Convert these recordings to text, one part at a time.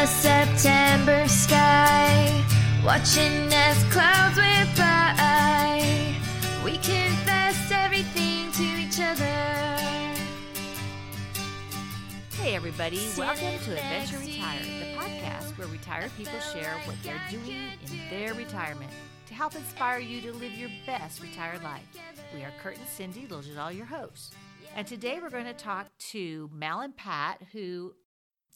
the September sky, watching as clouds whip by. We confess everything to each other. Hey, everybody, welcome to Adventure Retired, the podcast where retired people share what they're doing in their retirement to help inspire you to live your best retired life. We are Kurt and Cindy Liljadal, your hosts. And today we're going to talk to Mel and Pat, who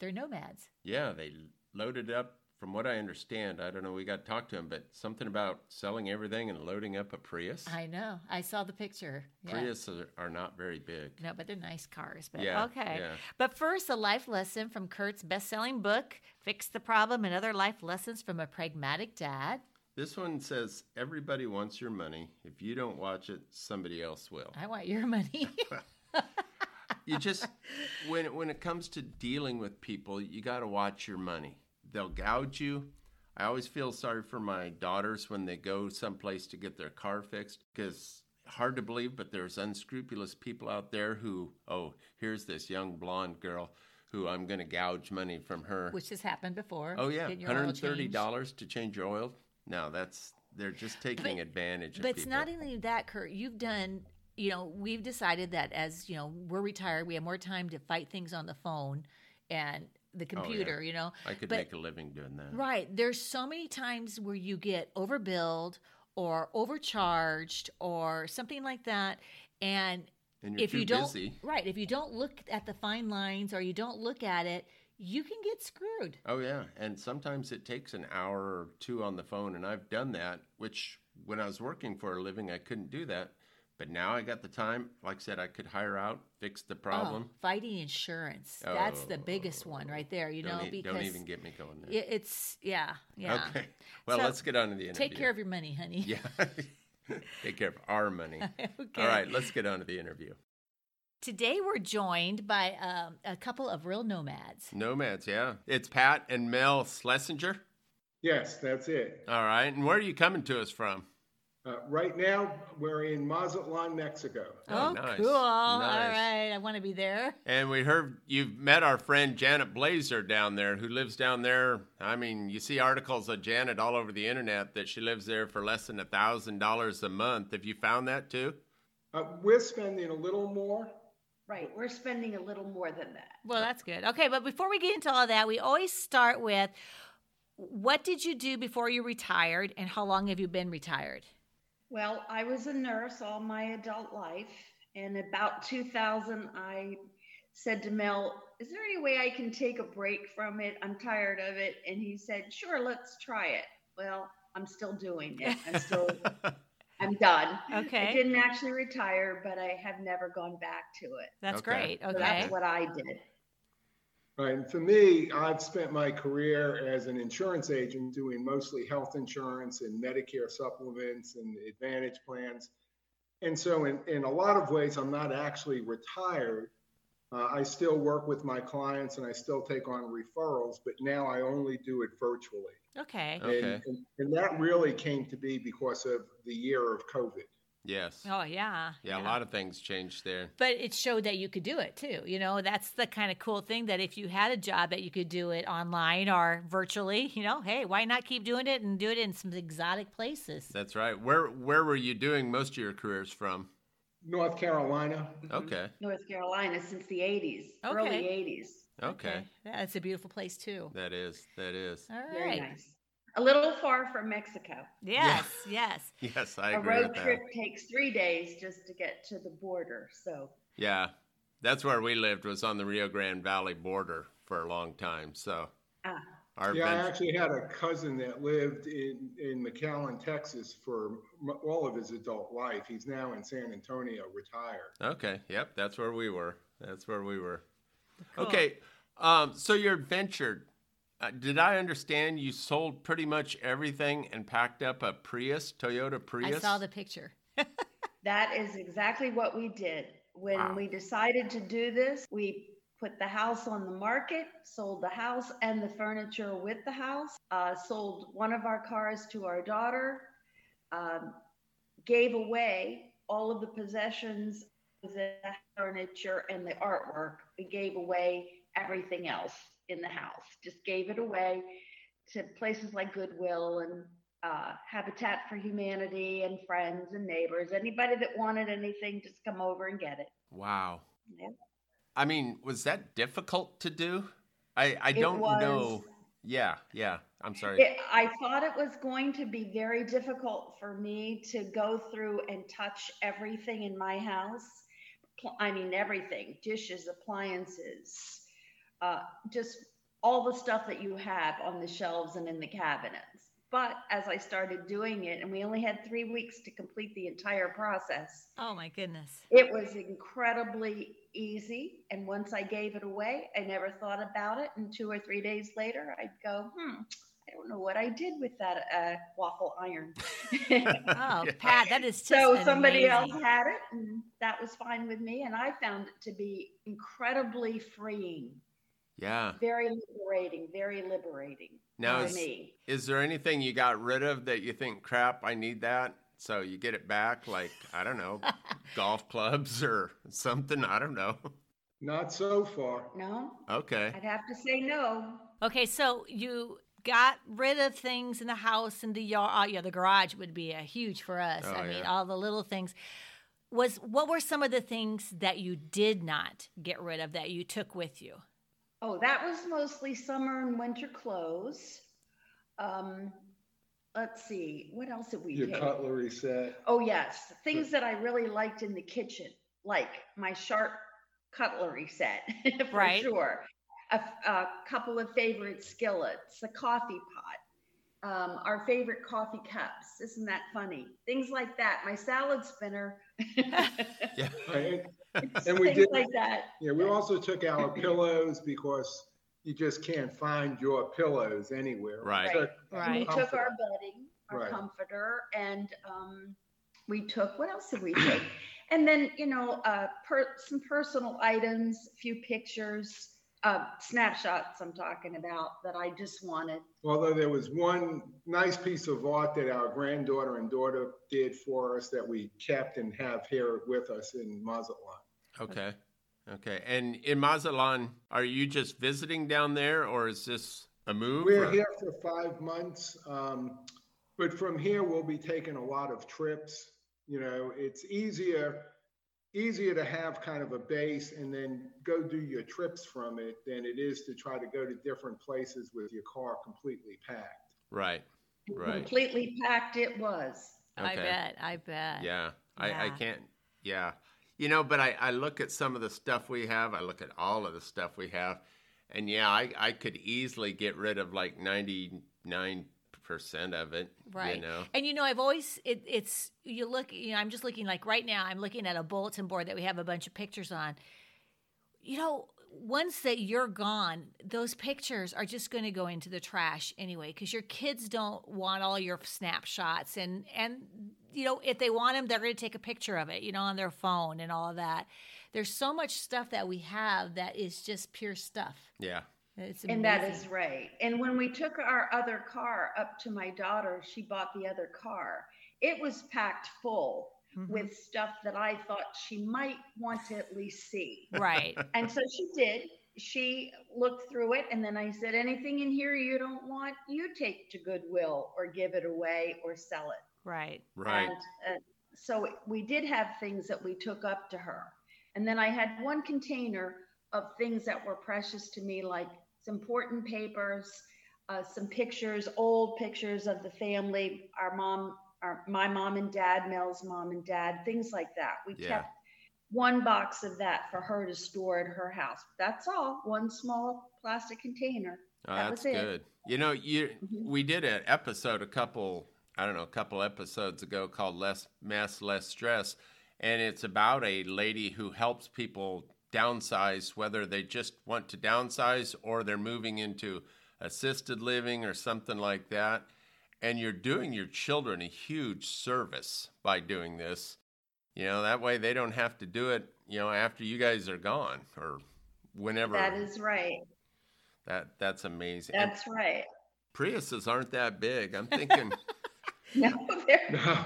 they're nomads. Yeah, they loaded up. From what I understand, I don't know. We got to talk to them, but something about selling everything and loading up a Prius. I know. I saw the picture. Yeah. Prius are, are not very big. No, but they're nice cars. But Yeah, okay. yeah. But first, a life lesson from Kurt's best-selling book, "Fix the Problem" and other life lessons from a pragmatic dad. This one says everybody wants your money. If you don't watch it, somebody else will. I want your money. You just when when it comes to dealing with people, you got to watch your money. They'll gouge you. I always feel sorry for my daughters when they go someplace to get their car fixed because hard to believe, but there's unscrupulous people out there who, oh, here's this young blonde girl who I'm going to gouge money from her. which has happened before. oh yeah, Getting your oil hundred thirty changed. dollars to change your oil. No, that's they're just taking advantage of But it's not only that, Kurt. You've done. You know, we've decided that as you know, we're retired. We have more time to fight things on the phone and the Oh, yeah. computer. You know, I could but- make a living doing that. Right. There's so many times where you get overbilled or overcharged or something like that. And And you're if you don't busy. right, if you don't look at the fine lines or you don't look at it, you can get screwed. Oh yeah, and sometimes it takes an hour or two on the phone, and I've done that. Which when I was working for a living, I couldn't do that. But now I got the time. Like I said, I could hire out, fix the problem. Oh, fighting insurance. That's the biggest one right there, you don't, know, e- because don't even get me going there. it- it's yeah, yeah. Okay. Well, So, let's get on to the interview. Take care of your money, honey. Yeah. Take care of our money. okay. All right, let's get on to the interview. Today we're joined by um, a couple of real nomads. Nomads, yeah. It's Pat and Mel Schlesinger. Yes, that's it. All right, and where are you coming to us from? Uh, right now, we're in Mazatlan, Mexico. Oh, Oh, nice. cool. All Nice. right. I want to be there. And we heard you've met our friend Janet Blaser down there, who lives down there. I mean, you see articles of Janet all over the internet that she lives there for less than a thousand dollars a month. Have you found that too? Uh, we're spending a little more. Right, we're spending a little more than that. Well, that's good. Okay, but before we get into all that, we always start with what did you do before you retired and how long have you been retired? Well, I was a nurse all my adult life, and about 2000, I said to Mel, Is there any way I can take a break from it? I'm tired of it. And he said, Sure, let's try it. Well, I'm still doing it. I'm still, I'm done. Okay. I didn't actually retire, but I have never gone back to it. That's Okay. great. So Okay. that's what I did. Right. And for me, I've spent my career as an insurance agent doing mostly health insurance and Medicare supplements and Advantage plans. And so, in, in a lot of ways, I'm not actually retired. Uh, I still work with my clients and I still take on referrals, but now I only do it virtually. Okay. Okay. And, and, and that really came to be because of the year of COVID. Yes. Oh, yeah. Yeah, a lot of things changed there. But it showed that you could do it too. You know, that's the kind of cool thing that if you had a job that you could do it online or virtually, you know, hey, why not keep doing it and do it in some exotic places? That's right. Where where were you doing most of your careers from? North Carolina, mm-hmm. Okay. North Carolina since the 80s, Okay. early 80s. Okay. Yeah, it's a beautiful place too. That is. That is. All Very nice. A little far from Mexico. Yes, yes. Yes, I a agree road with that. trip takes three days just to get to the border. So Yeah. That's where we lived was on the Rio Grande Valley border for a long time. So ah, our Yeah, I actually had a cousin that lived in, in McAllen, Texas for all of his adult life. He's now in San Antonio, retired. Okay. Yep. That's where we were. That's where we were. Cool. Okay. Um, so you're adventured. Uh, did I understand you sold pretty much everything and packed up a Prius, Toyota Prius? I saw the picture. that is exactly what we did. When Wow. we decided to do this, we put the house on the market, sold the house and the furniture with the house, uh, sold one of our cars to our daughter, um, gave away all of the possessions, the furniture and the artwork. We gave away everything else. In the house. Just gave it away to places like Goodwill and uh, Habitat for Humanity and friends and neighbors. Anybody that wanted anything, just come over and get it. Wow. Yeah. I mean, was that difficult to do? I I It don't was- know. Yeah, yeah. I'm sorry. It, I thought it was going to be very difficult for me to go through and touch everything in my house. I mean, everything dishes, appliances, uh, just all the stuff that you have on the shelves and in the cabinets. But as I started doing it, and we only had three weeks to complete the entire process, Oh my goodness. it was incredibly easy. And once I gave it away, I never thought about it. And two or three days later, I'd go, hmm, I don't know what I did with that uh, waffle iron. Oh, Yeah. Pat, that is just so somebody amazing- else had it, and that was fine with me. And I found it to be incredibly freeing, yeah. very liberating, very liberating Now for is, me. is there anything you got rid of that you think, crap, I need that? So you get it back, like I don't know, golf clubs or something. I don't know. Not so far. No, Okay. I'd have to say no. Okay, so you got rid of things in the house and the yard. Oh, yeah, the garage would be a huge for us. Oh, I mean, yeah. all the little things. Was what were some of the things that you did not get rid of that you took with you? Oh, that was mostly summer and winter clothes. Um, let's see, what else did we Your take? cutlery set. Oh, yes, things that I really liked in the kitchen, like my sharp cutlery set, for Right. sure. A, a couple of favorite skillets, a coffee pot, um, our favorite coffee cups. Isn't that funny? Things like that. My salad spinner. Yeah. Right, And and we did, like that. yeah, we also took our pillows because you just can't find your pillows anywhere. We Right. took Right. We took our bedding, our Right. comforter, and um, we took what else did we take? and then you know, uh, per, some personal items, a few pictures, uh, snapshots. I'm talking about that I just wanted. Although there was one nice piece of art that our granddaughter and daughter did for us that we kept and have here with us in Mazatlan. Okay. Okay. And in Mazatlan, are you just visiting down there or is this a move? We're or- here for five months, um, but from here we'll be taking a lot of trips. You know, it's easier easier to have kind of a base and then go do your trips from it than it is to try to go to different places with your car completely packed. Right. Right. Completely packed it was. Okay. I bet. I bet. Yeah. I, I can't. Yeah. You know, but I, I look at some of the stuff we have. I look at all of the stuff we have. And yeah, I, I could easily get rid of like 99% of it. Right. You know? And you know, I've always it, it's you look. You know, I'm just looking like right now. I'm looking at a bulletin board that we have a bunch of pictures on. You know, once that you're gone, those pictures are just going to go into the trash anyway because your kids don't want all your snapshots and and you know if they want them, they're going to take a picture of it, you know, on their phone and all of that. There's so much stuff that we have that is just pure stuff. Yeah. It's And that is right. And when we took our other car up to my daughter, she bought the other car. It was packed full Mhm. with stuff that I thought she might want to at least see. right. And so she did. She looked through it, and then I said, Anything in here you don't want, you take to Goodwill or give it away or sell it. Right. Right. And uh, so we did have things that we took up to her. And then I had one container of things that were precious to me, like some important papers, uh, some pictures, old pictures of the family, our mom, our, my mom and dad, Mel's mom and dad, things like that. We Yeah. kept one box of that for her to store at her house. That's all, one small plastic container. Oh, That that's was it. good. You know, you Mhm. we did an episode a couple, I don't know, a couple episodes ago called "Less Mess, Less Stress," and it's about a lady who helps people downsize, whether they just want to downsize or they're moving into assisted living or something like that. And you're doing your children a huge service by doing this. You know, that way they don't have to do it, you know, after you guys are gone or whenever. That is right. that that's amazing. And- That's right. Priuses aren't that big. I'm thinking, No, they're, No.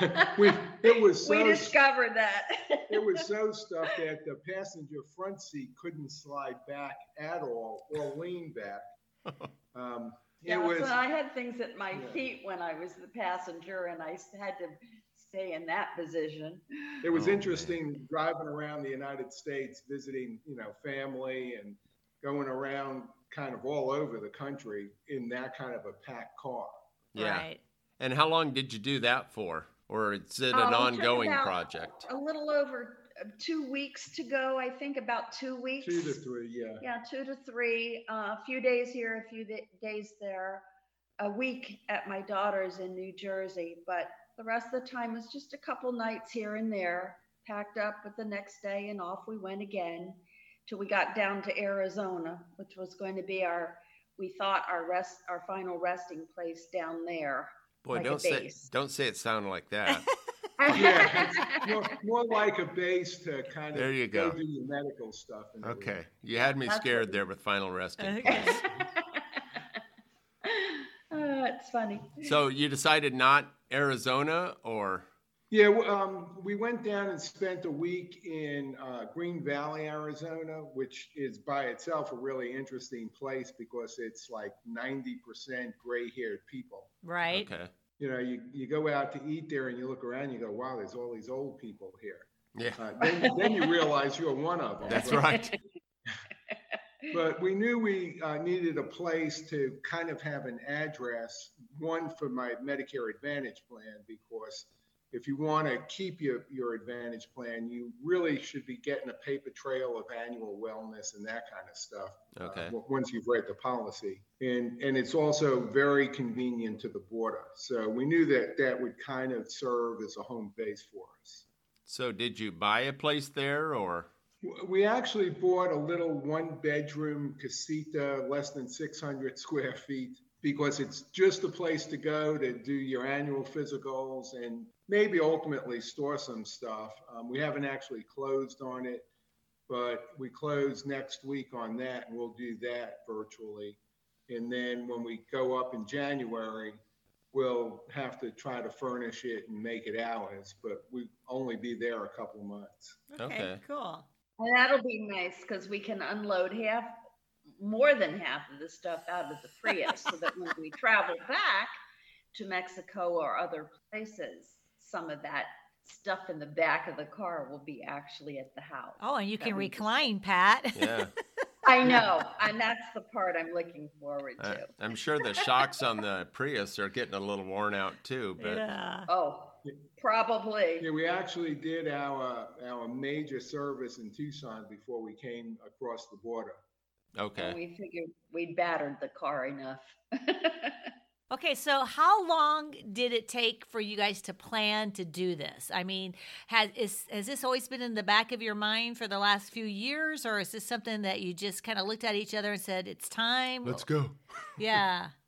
we it was so we discovered that. it was so stuffed that the passenger front seat couldn't slide back at all or lean back. Um, Yeah, it was so I had things at my Yeah. feet when I was the passenger, and I had to stay in that position. it was Oh, man. interesting driving around the United States, visiting you know family and going around kind of all over the country in that kind of a packed car. Yeah. Right. And how long did you do that for? Or is it an um, it took ongoing project? A little over two weeks to go, I think, about two weeks. Two to three, yeah. Yeah, two to three. Uh, a few days here, a few da- days there. A week at my daughter's in New Jersey, but the rest of the time was just a couple nights here and there. Packed up with the next day, and off we went again till we got down to Arizona, which was going to be our. We thought our rest, our final resting place down there. Boy, like don't say don't say it sounded like that. Yeah, more, more like a base to kind of There you go. do your medical stuff. and everything. okay. You had me That's scared what- there with final resting Okay. place. Uh, it's funny. So you decided not Arizona or Yeah, um, we went down and spent a week in uh, Green Valley, Arizona, which is by itself a really interesting place because it's like 90% gray haired people. Right. okay. You know, you, you go out to eat there and you look around, you go, wow, there's all these old people here. Yeah. Uh, then, then you realize you're one of them. That's But- right. But we knew we uh, needed a place to kind of have an address, one for my Medicare Advantage plan, because if you want to keep your, your Advantage plan, you really should be getting a paper trail of annual wellness and that kind of stuff. uh, Okay. w- once you've read the policy. And, and it's also very convenient to the border. So we knew that that would kind of serve as a home base for us. So did you buy a place there or We actually bought a little one bedroom casita, less than 600 square feet, because it's just a place to go to do your annual physicals and maybe ultimately store some stuff. Um, we haven't actually closed on it, but we close next week on that and we'll do that virtually. And then when we go up in January, we'll have to try to furnish it and make it ours, but we only be there a couple months. Okay. Okay. Cool. And that'll be nice because we can unload half, more than half of the stuff out of the Prius so that when we travel back to Mexico or other places, some of that stuff in the back of the car will be actually at the house. Oh, and you That can we just- recline, Pat. yeah? I know. And that's the part I'm looking forward I, to. I'm sure the shocks on the Prius are getting a little worn out too, but yeah. Oh, probably. Yeah, we actually did our our major service in Tucson before we came across the border. Okay. And we figured we'd battered the car enough. Okay, so how long did it take for you guys to plan to do this? I mean, has is has this always been in the back of your mind for the last few years, or is this something that you just kind of looked at each other and said, "It's time"? Let's go. Yeah.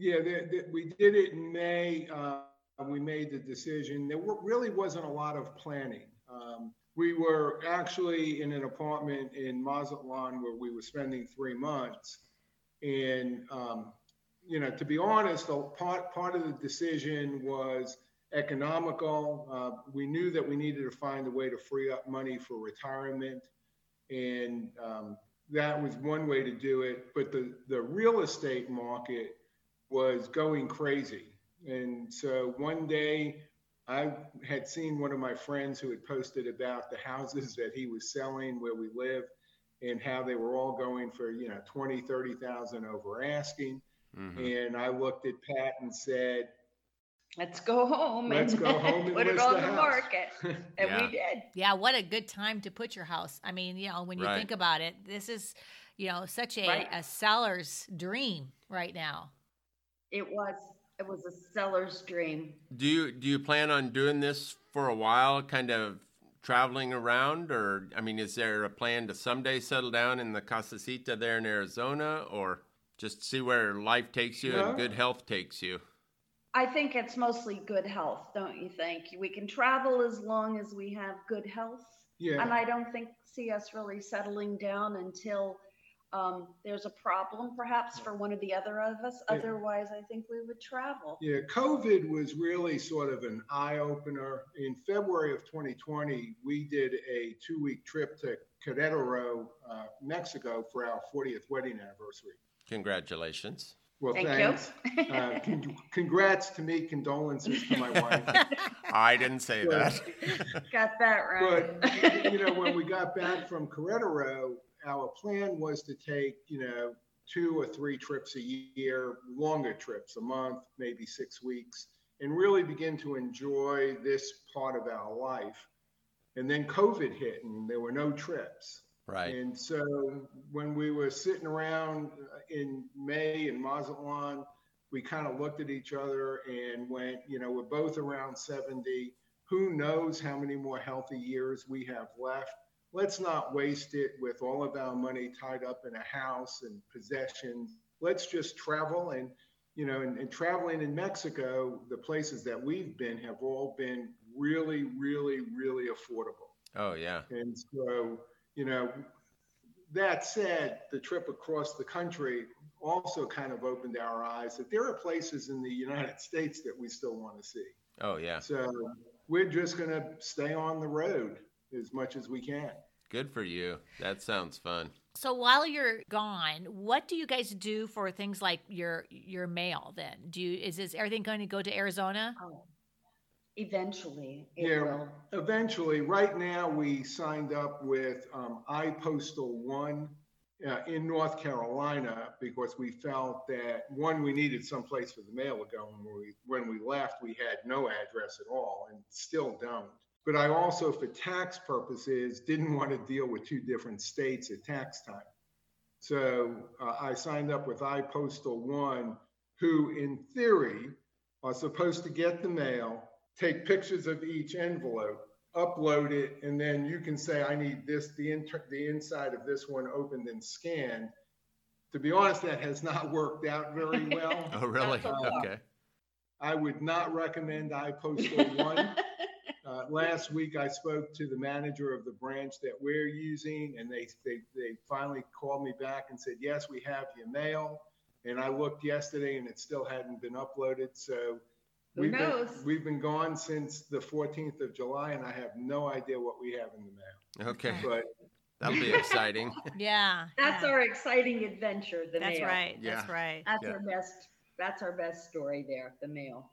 Yeah, the, the, we did it in May. Uh, we made the decision. There were, really wasn't a lot of planning. Um, we were actually in an apartment in Mazatlan where we were spending three months, and um, you know, to be honest, part part of the decision was economical. Uh, we knew that we needed to find a way to free up money for retirement, and um, that was one way to do it. But the the real estate market was going crazy, and so one day. I had seen one of my friends who had posted about the houses that he was selling where we live and how they were all going for, you know, 20, 30,000 over asking. hmm And I looked at Pat and said, Let's go home Let's and go home and put it list on the the market. And Yeah. we did. Yeah, what a good time to put your house. I mean, you know, when you Right. think about it, this is, you know, such a, Right. a seller's dream right now. It was it was a seller's dream. Do you do you plan on doing this for a while, kind of traveling around, or I mean, is there a plan to someday settle down in the Casasita there in Arizona, or just see where life takes you No. and good health takes you? I think it's mostly good health, don't you think? We can travel as long as we have good health. yeah. And I don't think see us really settling down until um, there's a problem perhaps for one or the other of us. Yeah. Otherwise, I think we would travel. Yeah, COVID was really sort of an eye opener. In February of 2020, we did a two week trip to Querétaro, uh, Mexico for our 40th wedding anniversary. Congratulations. Well, Thank thanks. you. Uh, con- congrats to me, condolences to my wife. I didn't say that. Got that right. But you know, when we got back from Querétaro, our plan was to take you know two or three trips a year, longer trips, a month, maybe six weeks, and really begin to enjoy this part of our life. And then COVID hit, and there were no trips. Right. And so when we were sitting around uh, in May in Mazatlan, we kind of looked at each other and went, you know, we're both around 70. Who knows how many more healthy years we have left? Let's not waste it with all of our money tied up in a house and possessions. Let's just travel and, you know, and, and traveling in Mexico, the places that we've been have all been really, really, really affordable. Oh yeah. And so, you know, that said, the trip across the country also kind of opened our eyes that there are places in the United States that we still want to see. Oh yeah. So we're just going to stay on the road as much as we can. Good for you. That sounds fun. So while you're gone, what do you guys do for things like your your mail? Then do you is this everything going to go to Arizona? Oh, eventually, it Yeah, will. eventually. Right now, we signed up with um, iPostal One uh, in North Carolina because we felt that one, we needed some place for the mail to go. When we when we left, we had no address at all, and still don't. But I also, for tax purposes, didn't want to deal with two different states at tax time. So uh, I signed up with iPostal One, who, in theory, are supposed to get the mail, take pictures of each envelope, upload it, and then you can say, I need this, the, inter- the inside of this one opened and scanned. To be honest, that has not worked out very well. Oh really? Uh, Okay. I would not recommend iPostal One. Uh, last week, I spoke to the manager of the branch that we're using, and they, they, they finally called me back and said, Yes, we have your mail. And I looked yesterday, and it still hadn't been uploaded. So Who we've knows? Been, we've been gone since the 14th of July, and I have no idea what we have in the mail. Okay. But That'll be exciting. Yeah, That's yeah. our exciting adventure. The That's mail. right. That's right. That's Yeah. our best. That's our best story there. The mail.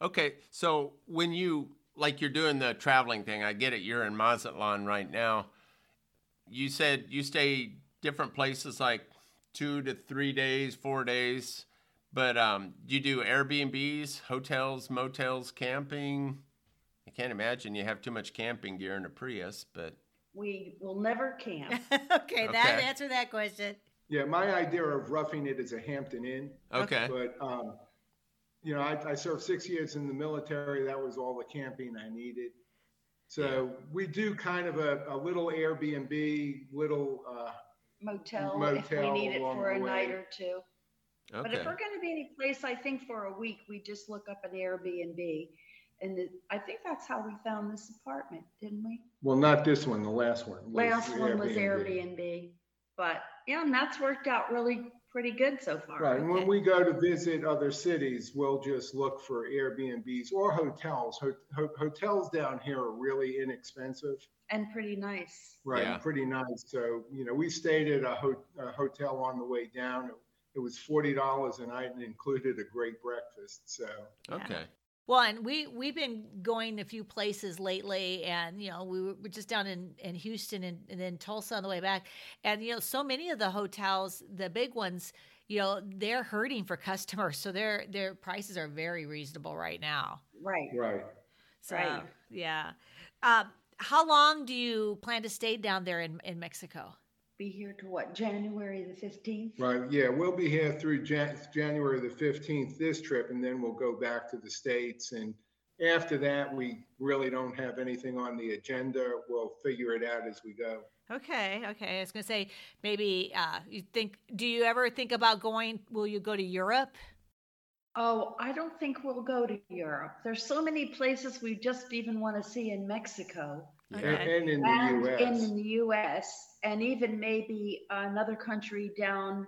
Okay, so when you like you're doing the traveling thing, I get it. You're in Mazatlan right now. You said you stay different places, like two to three days, four days. But um, you do Airbnbs, hotels, motels, camping? I can't imagine you have too much camping gear in a Prius, but We will never camp. okay, that answer that question. yeah, my idea of roughing it is a Hampton Inn. okay. But, um, you know, I, I served six years in the military. That was all the camping I needed. So we do kind of a, a little Airbnb, little, uh, Motel, if we need it for a the night or two. But if we're going to be any place, I think for a week, we just look up an Airbnb. And it, I think that's how we found this apartment, didn't we? well, not this one, the last one. was Last one was Airbnb. But yeah, and that's worked out really pretty good so far. Right. And Okay. when we go to visit other cities, we'll just look for Airbnbs or hotels. Ho- ho- hotels down here are really inexpensive. And pretty nice. Right. Yeah. Pretty nice. So, you know, we stayed at a, ho- a hotel on the way down. It, it was $40 a night and included a great breakfast. So, Okay. Well, and we we've been going a few places lately, and you know we were we're just down in in Houston and, and then Tulsa on the way back, and you know so many of the hotels, the big ones, you know they're hurting for customers, so their their prices are very reasonable right now. Right. right. So Right. yeah, uh, how long do you plan to stay down there in in Mexico? Be here to what? January the 15th? Right. Yeah. We'll be here through Jan- January the 15th this trip, and then we'll go back to the States. And after that, we really don't have anything on the agenda. We'll figure it out as we go. Okay, okay. I was gonna say maybe uh, you think. Do you ever think about going? Will you go to Europe? Oh, I don't think we'll go to Europe. There's so many places we just even want to see in Mexico And, Okay. and in the and U.S. in the U.S. and even maybe another country down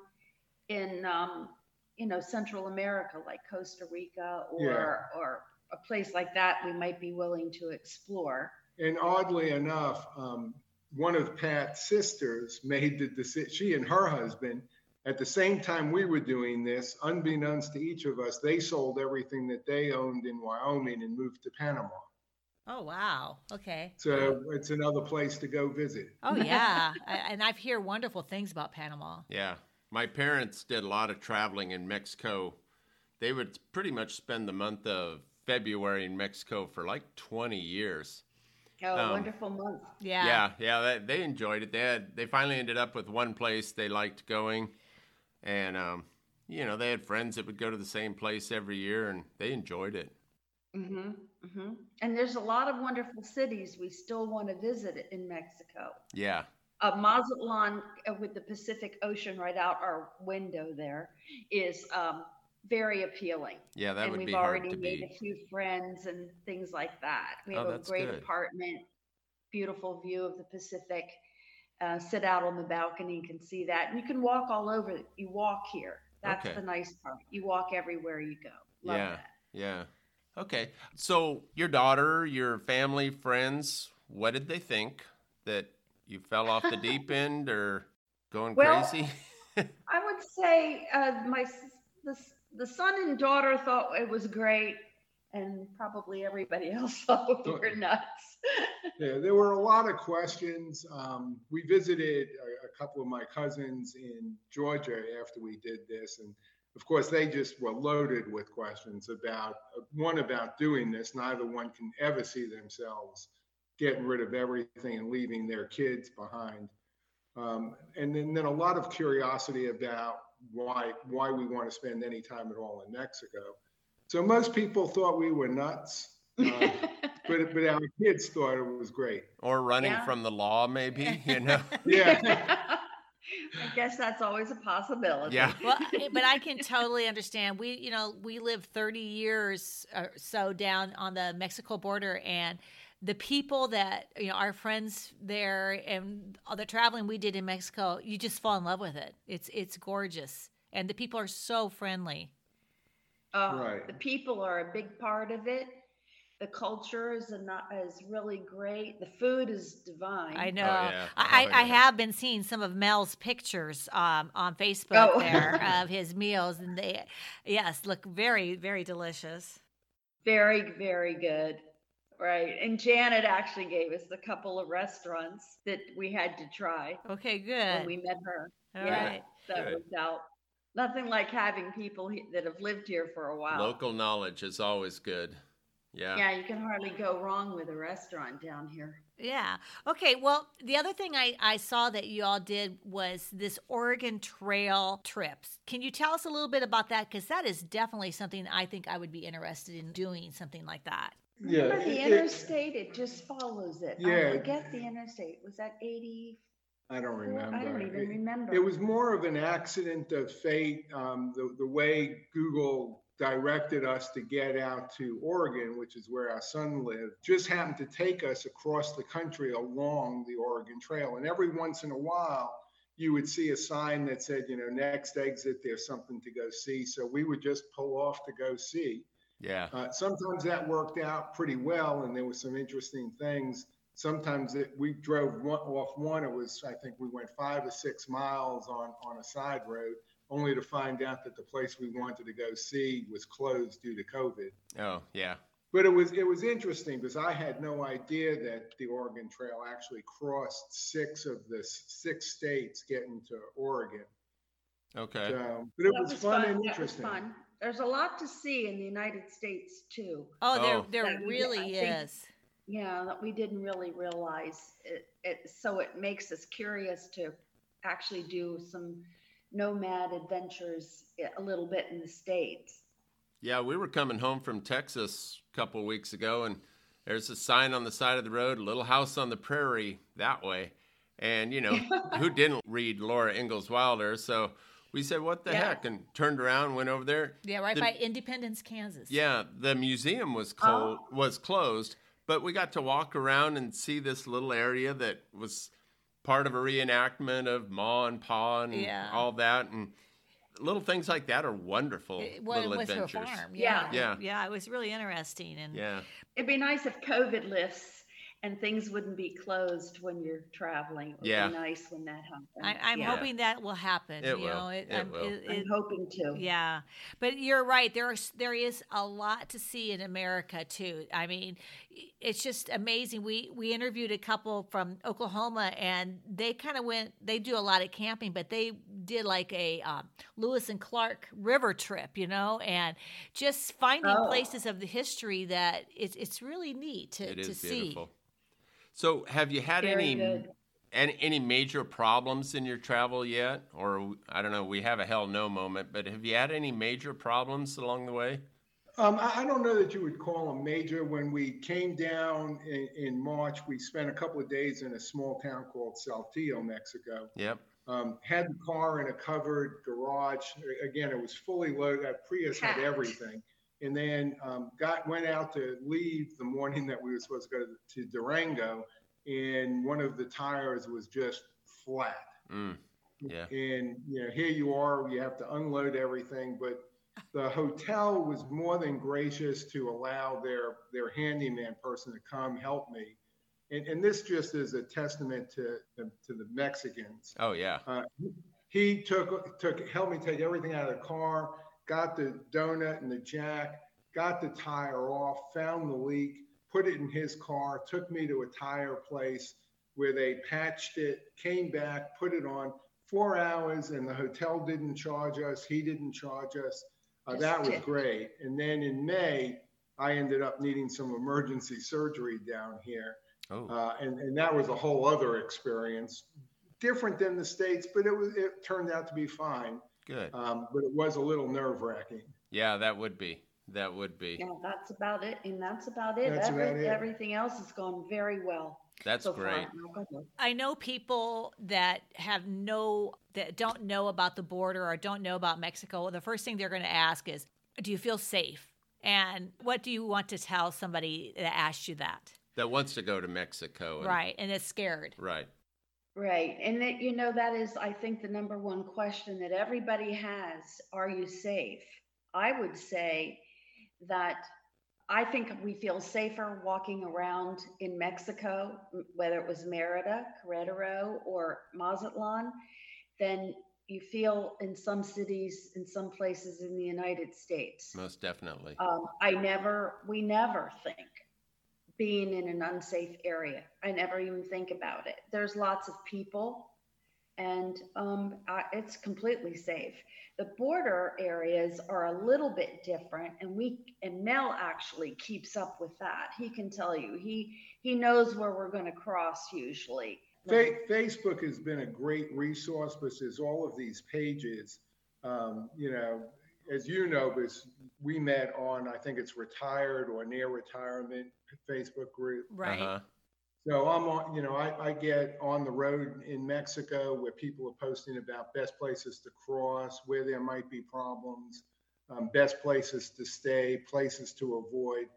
in um, you know Central America, like Costa Rica or or a place like that. We might be willing to explore. And oddly enough, um, one of Pat's sisters made the decision, she and her husband, at the same time we were doing this, unbeknownst to each of us, they sold everything that they owned in Wyoming and moved to Panama. Oh wow. Okay. So it's another place to go visit. Oh yeah. I, and I've heard wonderful things about Panama. Yeah. My parents did a lot of traveling in Mexico. They would pretty much spend the month of February in Mexico for like 20 years. Oh, Um, wonderful month. Yeah. Yeah, yeah, they, they enjoyed it. They had they finally ended up with one place they liked going, and um, you know they had friends that would go to the same place every year, and they enjoyed it. hmm hmm And there's a lot of wonderful cities we still want to visit in Mexico. Yeah, uh, Mazatlan uh, with the Pacific Ocean right out our window there is um, very appealing. yeah, that and would we've be hard already to made beat. a few friends and things like that. We Oh, have a great good. apartment, beautiful view of the Pacific. Uh, sit out on the balcony, you can see that. And you can walk all over. You walk here. That's Okay. the nice part. You walk everywhere you go. Love Yeah. that. Yeah. Okay. So your daughter, your family, friends, what did they think that you fell off the deep end or going Well, crazy? I would say uh, my the, the son and daughter thought it was great, and probably everybody else thought we were nuts. Yeah, there were a lot of questions. Um, we visited a, a couple of my cousins in Georgia after we did this, and of course, they just were loaded with questions about one about doing this. Neither one can ever see themselves getting rid of everything and leaving their kids behind. Um, and then, then a lot of curiosity about why why we want to spend any time at all in Mexico. So most people thought we were nuts, uh, but but our kids thought it was great. or running Yeah. from the law, maybe? You know? Yeah. I guess that's always a possibility. Yeah. well, but I can totally understand. We, you know, we lived 30 years or so down on the Mexico border, and the people that you know, our friends there, and all the traveling we did in Mexico, you just fall in love with it. It's it's gorgeous, and the people are so friendly. Uh, Right. The people are a big part of it. The culture is not, is really great. The food is divine. I know. yeah. I, Oh, I, I have been seeing some of Mel's pictures um, on Facebook Oh. there of his meals, and they, yes, look very, very delicious. Very, very good. Right. And Janet actually gave us a couple of restaurants that we had to try Okay, when good. we met her. All yeah, right. that Good. worked out. Nothing like having people that have lived here for a while. Local knowledge is always good. Yeah. Yeah, you can hardly go wrong with a restaurant down here. Yeah. Okay. Well, the other thing I, I saw that you all did was this Oregon Trail trips. Can you tell us a little bit about that? Because that is definitely something I think I would be interested in doing something like that. Yeah, Remember the it- it- interstate? It just follows it. Yeah. I forget the interstate. Was that 80? I don't remember. I don't even It- remember. It was more of an accident of fate. Um, the, the way Google directed us to get out to Oregon, which is where our son lived, just happened to take us across the country along the Oregon Trail. And every once in a while, you would see a sign that said, you know, next exit, there's something to go see. So we would just pull off to go see. Yeah. Uh, sometimes that worked out pretty well, and there were some interesting things. Sometimes it, we drove one, off one. It was, I think, we went five or six miles on on a side road, only to find out that the place we wanted to go see was closed due to COVID. Oh, yeah. But it was it was interesting because I had no idea that the Oregon Trail actually crossed six of the six states getting to Oregon. Okay. So, but it That was, fun and That was interesting. fun. There's a lot to see in the United States too. Oh, Oh. there, there really I think- is. Yeah, that we didn't really realize it, it. So it makes us curious to actually do some nomad adventures eh, a little bit in the states. Yeah, we were coming home from Texas a couple weeks ago, and there's a sign on the side of the road, "Little House on the Prairie," that way. And you know, who didn't read Laura Ingalls Wilder? So We said, "What the Yeah. heck?" and turned around, went over there. Yeah, right The- by Independence, Kansas. Yeah, the museum was cold, oh. was closed, but we got to walk around and see this little area that was part of a reenactment of Ma and Pa and Yeah. all that, and little things like that are wonderful It- well, little with her adventures. farm. Yeah. Yeah. Yeah. Yeah, it was really interesting. And Yeah, It'd be nice if COVID lifts and things wouldn't be closed when you're traveling. It would Yeah. be nice when that happens. I, I'm yeah. hoping that will happen. It you will. Know, It I'm- will. I'm hoping to. Yeah, but you're right. There is there is a lot to see in America too. I mean, it's just amazing. We we interviewed a couple from Oklahoma, and they kind of went. They do a lot of camping, but they did like a um, Lewis and Clark river trip, you know, and just finding Oh. places of the history that it's it's really neat to it to see. beautiful. So, have you had Very any good. any any major problems in your travel yet, or I don't know? We have a hell no moment, but have you had any major problems along the way? Um, I, I don't know that you would call them major. When we came down in, in March, we spent a couple of days in a small town called Saltillo, Mexico. Yep. Um, had the car in a covered garage. Again, it was fully loaded. That Prius had everything. And then um, got went out to leave the morning that we were supposed to go to, to Durango, and one of the tires was just flat. Mm. Yeah. And you know, here you are, you have to unload everything, but the hotel was more than gracious to allow their their handyman person to come help me. And, and this just is a testament to the, to the Mexicans. Oh yeah. Uh, he took took helped me take everything out of the car, got the donut and the jack, got the tire off, found the leak, put it in his car, took me to a tire place where they patched it, came back, put it on. Four hours, and the hotel didn't charge us. He didn't charge us. Uh, that was great. And then in May, I ended up needing some emergency surgery down here. Oh. Uh, and, and that was a whole other experience, different than the States, but it was it turned out to be fine. Good. Um, but it was a little nerve wracking. Yeah, that would be. That would be. Yeah, that's about it. And that's about it. That's Every, about it. Everything else has gone very well. That's so great. Far. Knock on wood. I know people that have no that don't know about the border or don't know about Mexico. The first thing they're going to ask is, "Do you feel safe?" And what do you want to tell somebody that asks you that? That wants to go to Mexico. and- Right, and is scared. Right. Right. And that, you know, that is, I think, the number one question that everybody has Are you safe? I would say that I think we feel safer walking around in Mexico, whether it was Merida, Querétaro, or Mazatlan, than you feel in some cities, in some places in the United States. Most definitely. Um, I never, we never think being in an unsafe area. I never even think about it. There's lots of people, and um, I, it's completely safe. The border areas are a little bit different, and we and Mel actually keeps up with that. He can tell you he he knows where we're going to cross usually. Fa- Facebook has been a great resource because there's all of these pages. Um, you know, as you know, because we met on I think it's retired or near retirement Facebook group. Right. Uh-huh. So I'm on, you know, I, I get on the road in Mexico where people are posting about best places to cross, where there might be problems, um, best places to stay, places to avoid.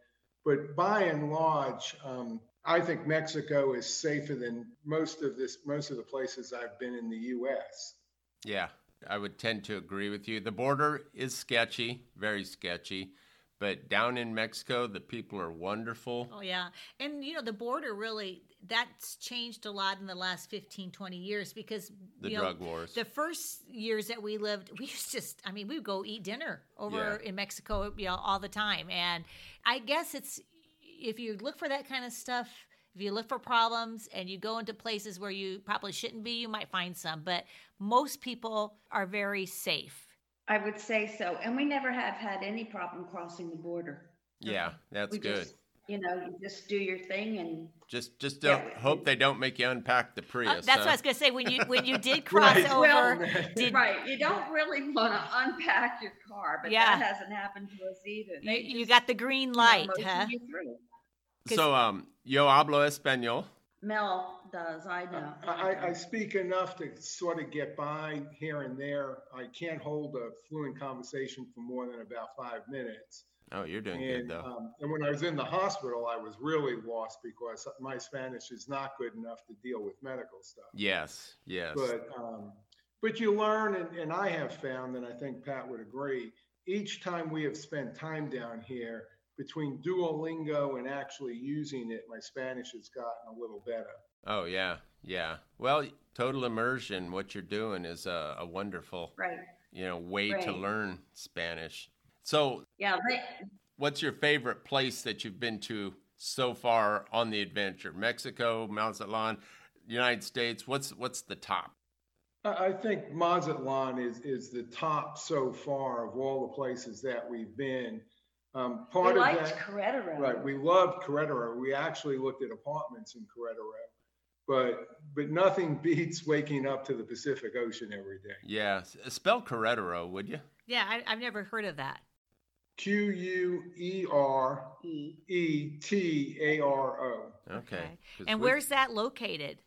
But by and large, um, I think Mexico is safer than most of this, most of the places I've been in the U.S. Yeah, I would tend to agree with you. The border is sketchy, very sketchy, but down in Mexico, the people are wonderful. Oh yeah. And you know, the border really that's changed a lot in the last 15 20 years because The you know, drug wars. The first years that we lived, we used to just I mean, we would go eat dinner over Yeah. in Mexico, you know, all the time. And I guess it's if you look for that kind of stuff, if you look for problems and you go into places where you probably shouldn't be, you might find some, but most people are very safe. I would say so, and we never have had any problem crossing the border. yeah, that's we good. Just, you know, you just do your thing and Just just don't hope they don't make you unpack the Uh, Prius. that's huh? what I was going to say when you when you did cross Right. over Well, did right. You don't really want to unpack your car, but Yeah. that hasn't happened to us either. you, They you got the green you know, light, huh? So um, yo hablo español. Mel does. I know. I, I, I speak enough to sort of get by here and there. I can't hold a fluent conversation for more than about five minutes. Oh, you're doing And, good though. um, and when I was in the hospital, I was really lost because my Spanish is not good enough to deal with medical stuff. yes, yes. But um, but you learn, and, and I have found, and I think Pat would agree. Each time we have spent time down here, between Duolingo and actually using it, my Spanish has gotten a little better. Oh yeah, yeah. Well, total immersion. What you're doing is a, a wonderful, Right. you know, way to learn Spanish. So, Yeah. They, what's your favorite place that you've been to so far on the adventure? Mexico, Mazatlan, United States. What's what's the top? I I think Mazatlan is is the top so far of all the places that we've been. Um, we part of liked that, Querétaro. right? We loved Querétaro. We actually looked at apartments in Querétaro, but but nothing beats waking up to the Pacific Ocean every day. Yeah, spell Querétaro, would you? Yeah, I, I've never heard of that. Q U E R E. E T A R O. Okay. 'Cause And where's that located?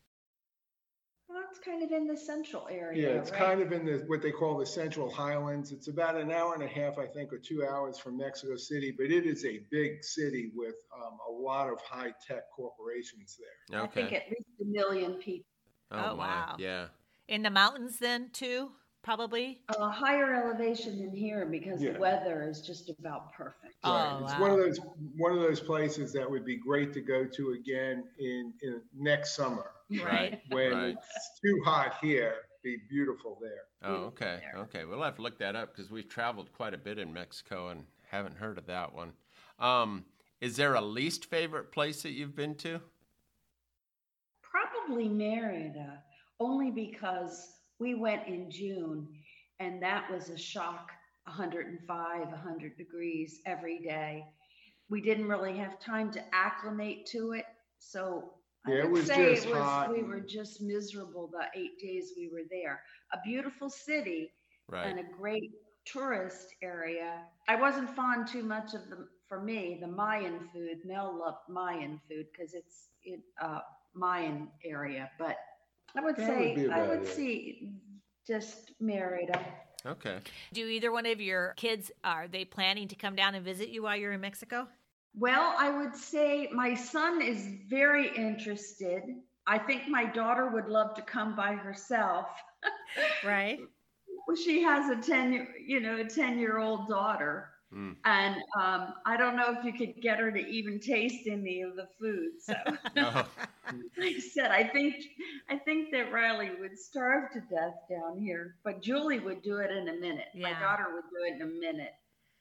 Well, it's kind of in the central area. Yeah, it's right? kind of in the what they call the Central Highlands. It's about an hour and a half, I think, or two hours from Mexico City, but it is a big city with um, a lot of high tech corporations there. I think at least a million people. Oh, Oh, my. wow. Yeah. In the mountains, then too, probably. A higher elevation than here because Yeah. the weather is just about perfect. Oh, It's wow. one of those one of those places that would be great to go to again in, in next summer Right. when Right. it's too hot here. Be beautiful there. Oh, okay. there. Okay. We'll have to look that up because we've traveled quite a bit in Mexico and haven't heard of that one. Um, is there a least favorite place that you've been to? Probably Merida, only because we went in June and that was a shock 105, 100 degrees every day. We didn't really have time to acclimate to it. So Yeah, I it would was say just it was, hot we and- were just miserable the eight days we were there. A beautiful city Right. and a great tourist area. I wasn't fond too much of the, for me, the Mayan food. Mel loved Mayan food because it's in uh, Mayan area, but I would That say would be I about would it. see just Merida. Okay. Do either one of your kids are they planning to come down and visit you while you're in Mexico? Well, I would say my son is very interested. I think my daughter would love to come by herself. Right. Well, she has a 10 you know, a 10 year old daughter. Mm. And um, I don't know if you could get her to even taste any of the food. So Oh, I said, I think, I think that Riley would starve to death down here, but Julie would do it in a minute. My daughter would do it in a minute.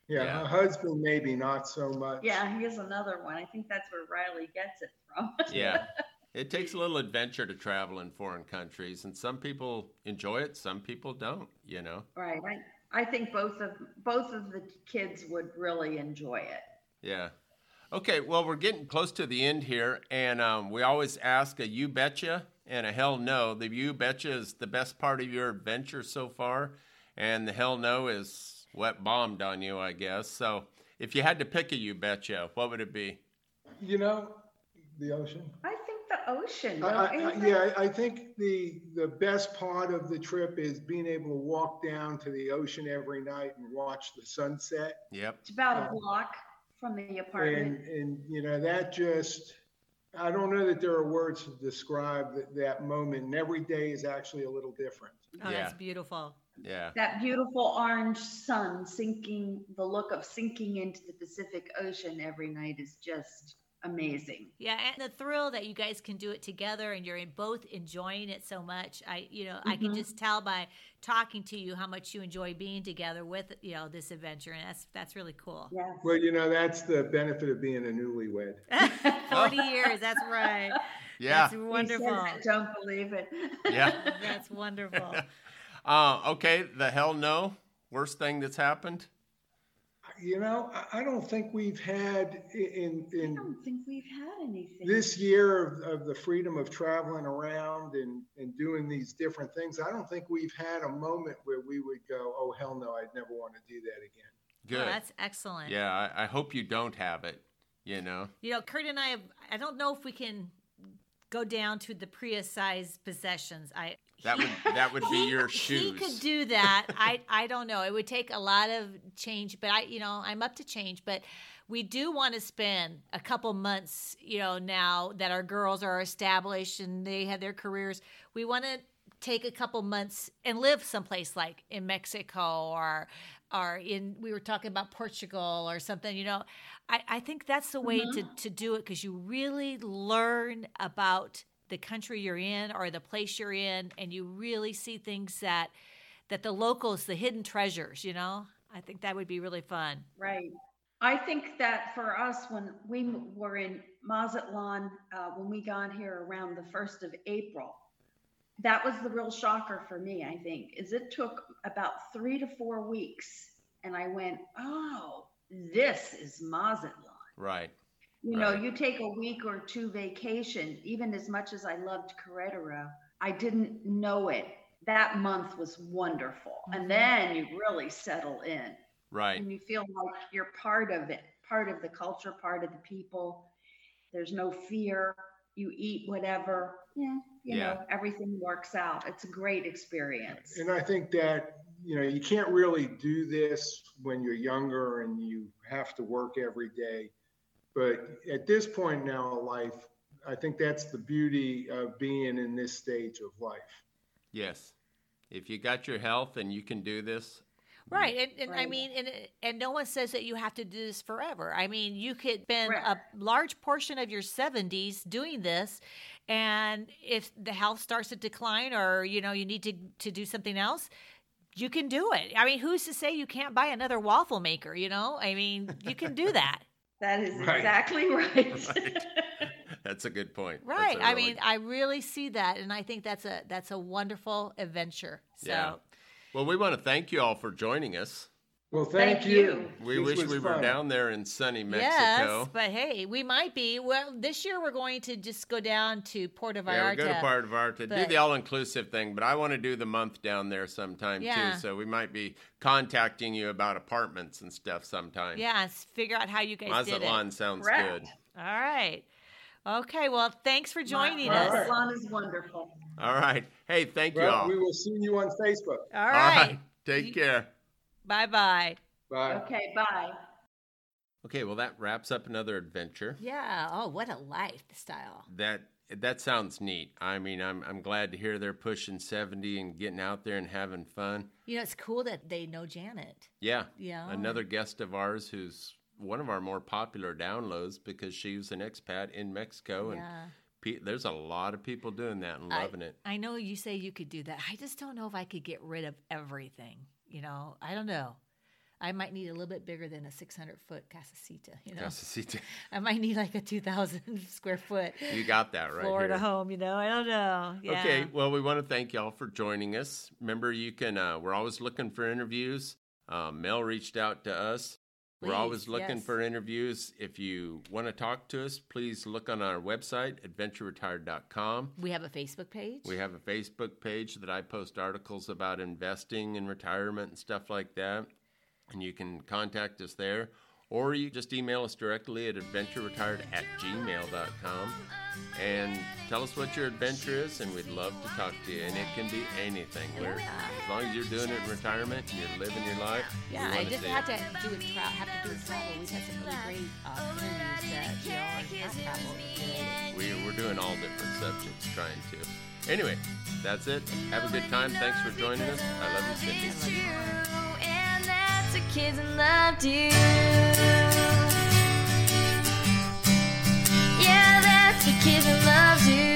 Yeah, Yeah. her husband maybe not so much. Yeah, here's another one. I think that's where Riley gets it from. yeah. It takes a little adventure to travel in foreign countries, and some people enjoy it, some people don't, you know? right. I, I think both of both of the kids would really enjoy it. Yeah. Okay, well, we're getting close to the end here, and um, we always ask a you betcha and a hell no. The you betcha is the best part of your adventure so far, and the hell no is what bombed on you, I guess. So if you had to pick a you betcha, what would it be? You know, the ocean. I think the ocean. I, I, I- yeah, I I think the the best part of the trip is being able to walk down to the ocean every night and watch the sunset. Yep. It's about Uh, a block from the And apartment. and you know that just I don't know that there are words to describe that, that moment. And every day is actually a little different. Oh, Yeah. that's beautiful. Yeah. that beautiful orange sun sinking, the look of sinking into the Pacific Ocean every night is just amazing. Yeah, and the thrill that you guys can do it together and you're in both enjoying it so much. I you know, I can Mhm. just tell by talking to you how much you enjoy being together with, you know, this adventure and that's that's really cool. Yes. Well, you know that's the benefit of being a newlywed. 40 years, that's right. Yeah. That's He says wonderful. I don't believe it. Yeah. That's wonderful. Uh, okay, the hell no. Worst thing that's happened? You know, I, I don't think we've had i- in I in don't think we've had anything. this year of, of the freedom of traveling around and, and doing these different things, I don't think we've had a moment where we would go, oh, hell no, I'd never want to do that again. Good. Oh, that's excellent. yeah, I, I hope you don't have it, you know? You know, Kurt and I have, I don't know if we can go down to the Prius size possessions. I That would that would be your shoes. He could do that. I I don't know. It would take a lot of change, but I you know I'm up to change. But we do want to spend a couple months, you know, now that our girls are established and they have their careers. We want to take a couple months and live someplace like in Mexico or or in we were talking about Portugal or something, you know. I, I think that's the way to, mm-hmm. to do it because you really learn about the country you're in or the place you're in and you really see things that that the locals, the hidden treasures, you know. I think that would be really fun. Right. I think that for us, when we were in Mazatlan, uh, when we got here around the first of April, that was the real shocker for me. I think is it took about three to four weeks, and I went, "Oh, this is Mazatlan." Right. You know, Right. you take a week or two vacation. Even as much as I loved Querétaro, I didn't know it. That month was wonderful, and mm-hmm. then you really settle in Right. and you feel like you're part of it, part of the culture, part of the people. There's no fear. You eat whatever. Yeah, you Yeah. know, everything works out. It's a great experience. And I think that, you know, you can't really do this when you're younger and you have to work every day. But at this point now in life, I think that's the beauty of being in this stage of life. Yes. If you got your health and you can do this, Right, and, and I mean, and and no one says that you have to do this forever. I mean, you could spend Correct. a large portion of your seventies doing this, and if the health starts to decline, or you know, you need to to do something else, you can do it. I mean, who's to say you can't buy another waffle maker? You know, I mean, you can do that. That is Right. exactly right. Right. that's a good point. Right. a I really- mean, I really see that, and I think that's a that's a wonderful adventure. So. Yeah. well, we want to thank you all for joining us. Well, thank, Thank you. you. We This wish was we were down there in sunny Mexico. Yes, but hey, we might be. Well, this year we're going to just go down to Puerto Yeah, we Vallarta. go to Puerto Vallarta, do the all-inclusive thing, but I want to do the month down there sometime Yeah. too. So we might be contacting you about apartments and stuff sometime. Yes, figure out how you guys did it. Mazatlan sounds Correct. good. All right. Okay. Well, thanks for joining Ma- us. Mazatlan is wonderful. All right. Hey, thank you all. we will see you on Facebook. All All right. right. Take You- care. Bye bye. Bye. Okay, bye. Okay, well that wraps up another adventure. Yeah. Oh, what a lifestyle. That that sounds neat. I mean, I'm I'm glad to hear they're pushing 70 and getting out there and having fun. You know, it's cool that they know Janet. Yeah. Yeah. Another guest of ours who's one of our more popular downloads because she's an expat in Mexico and Yeah. pe- there's a lot of people doing that and I- loving it. I know you say you could do that. I just don't know if I could get rid of everything. You know, I don't know. I might need a little bit bigger than a 600 foot casacita. You know, Casacita. I might need like a 2,000 square foot You got that right Florida here. home. You know, I don't know. Yeah. Okay, well, we want to thank y'all for joining us. Remember, you can. Uh, we're always looking for interviews. Uh, Mel reached out to us. We're always looking yes. for interviews. If you want to talk to us, please look on our website, adventureretired.com. We have a Facebook page. We have a Facebook page that I post articles about investing and retirement and stuff like that. And you can contact us there. Or you just email us directly at adventureretired at gmail.com and tell us what your adventure is, and we'd love to talk to you. And it can be anything. We're, as long as you're doing it in retirement and you're living your life, yeah, I just see have to do tra- have to do a travel. We've had some really great uh, interviews that you know are travel. related. We, we're doing all different subjects, trying to. Anyway, that's it. Have a good time. Thanks for joining us. I love you, Cindy kids and loved you. Yeah, that's the kids and loved you.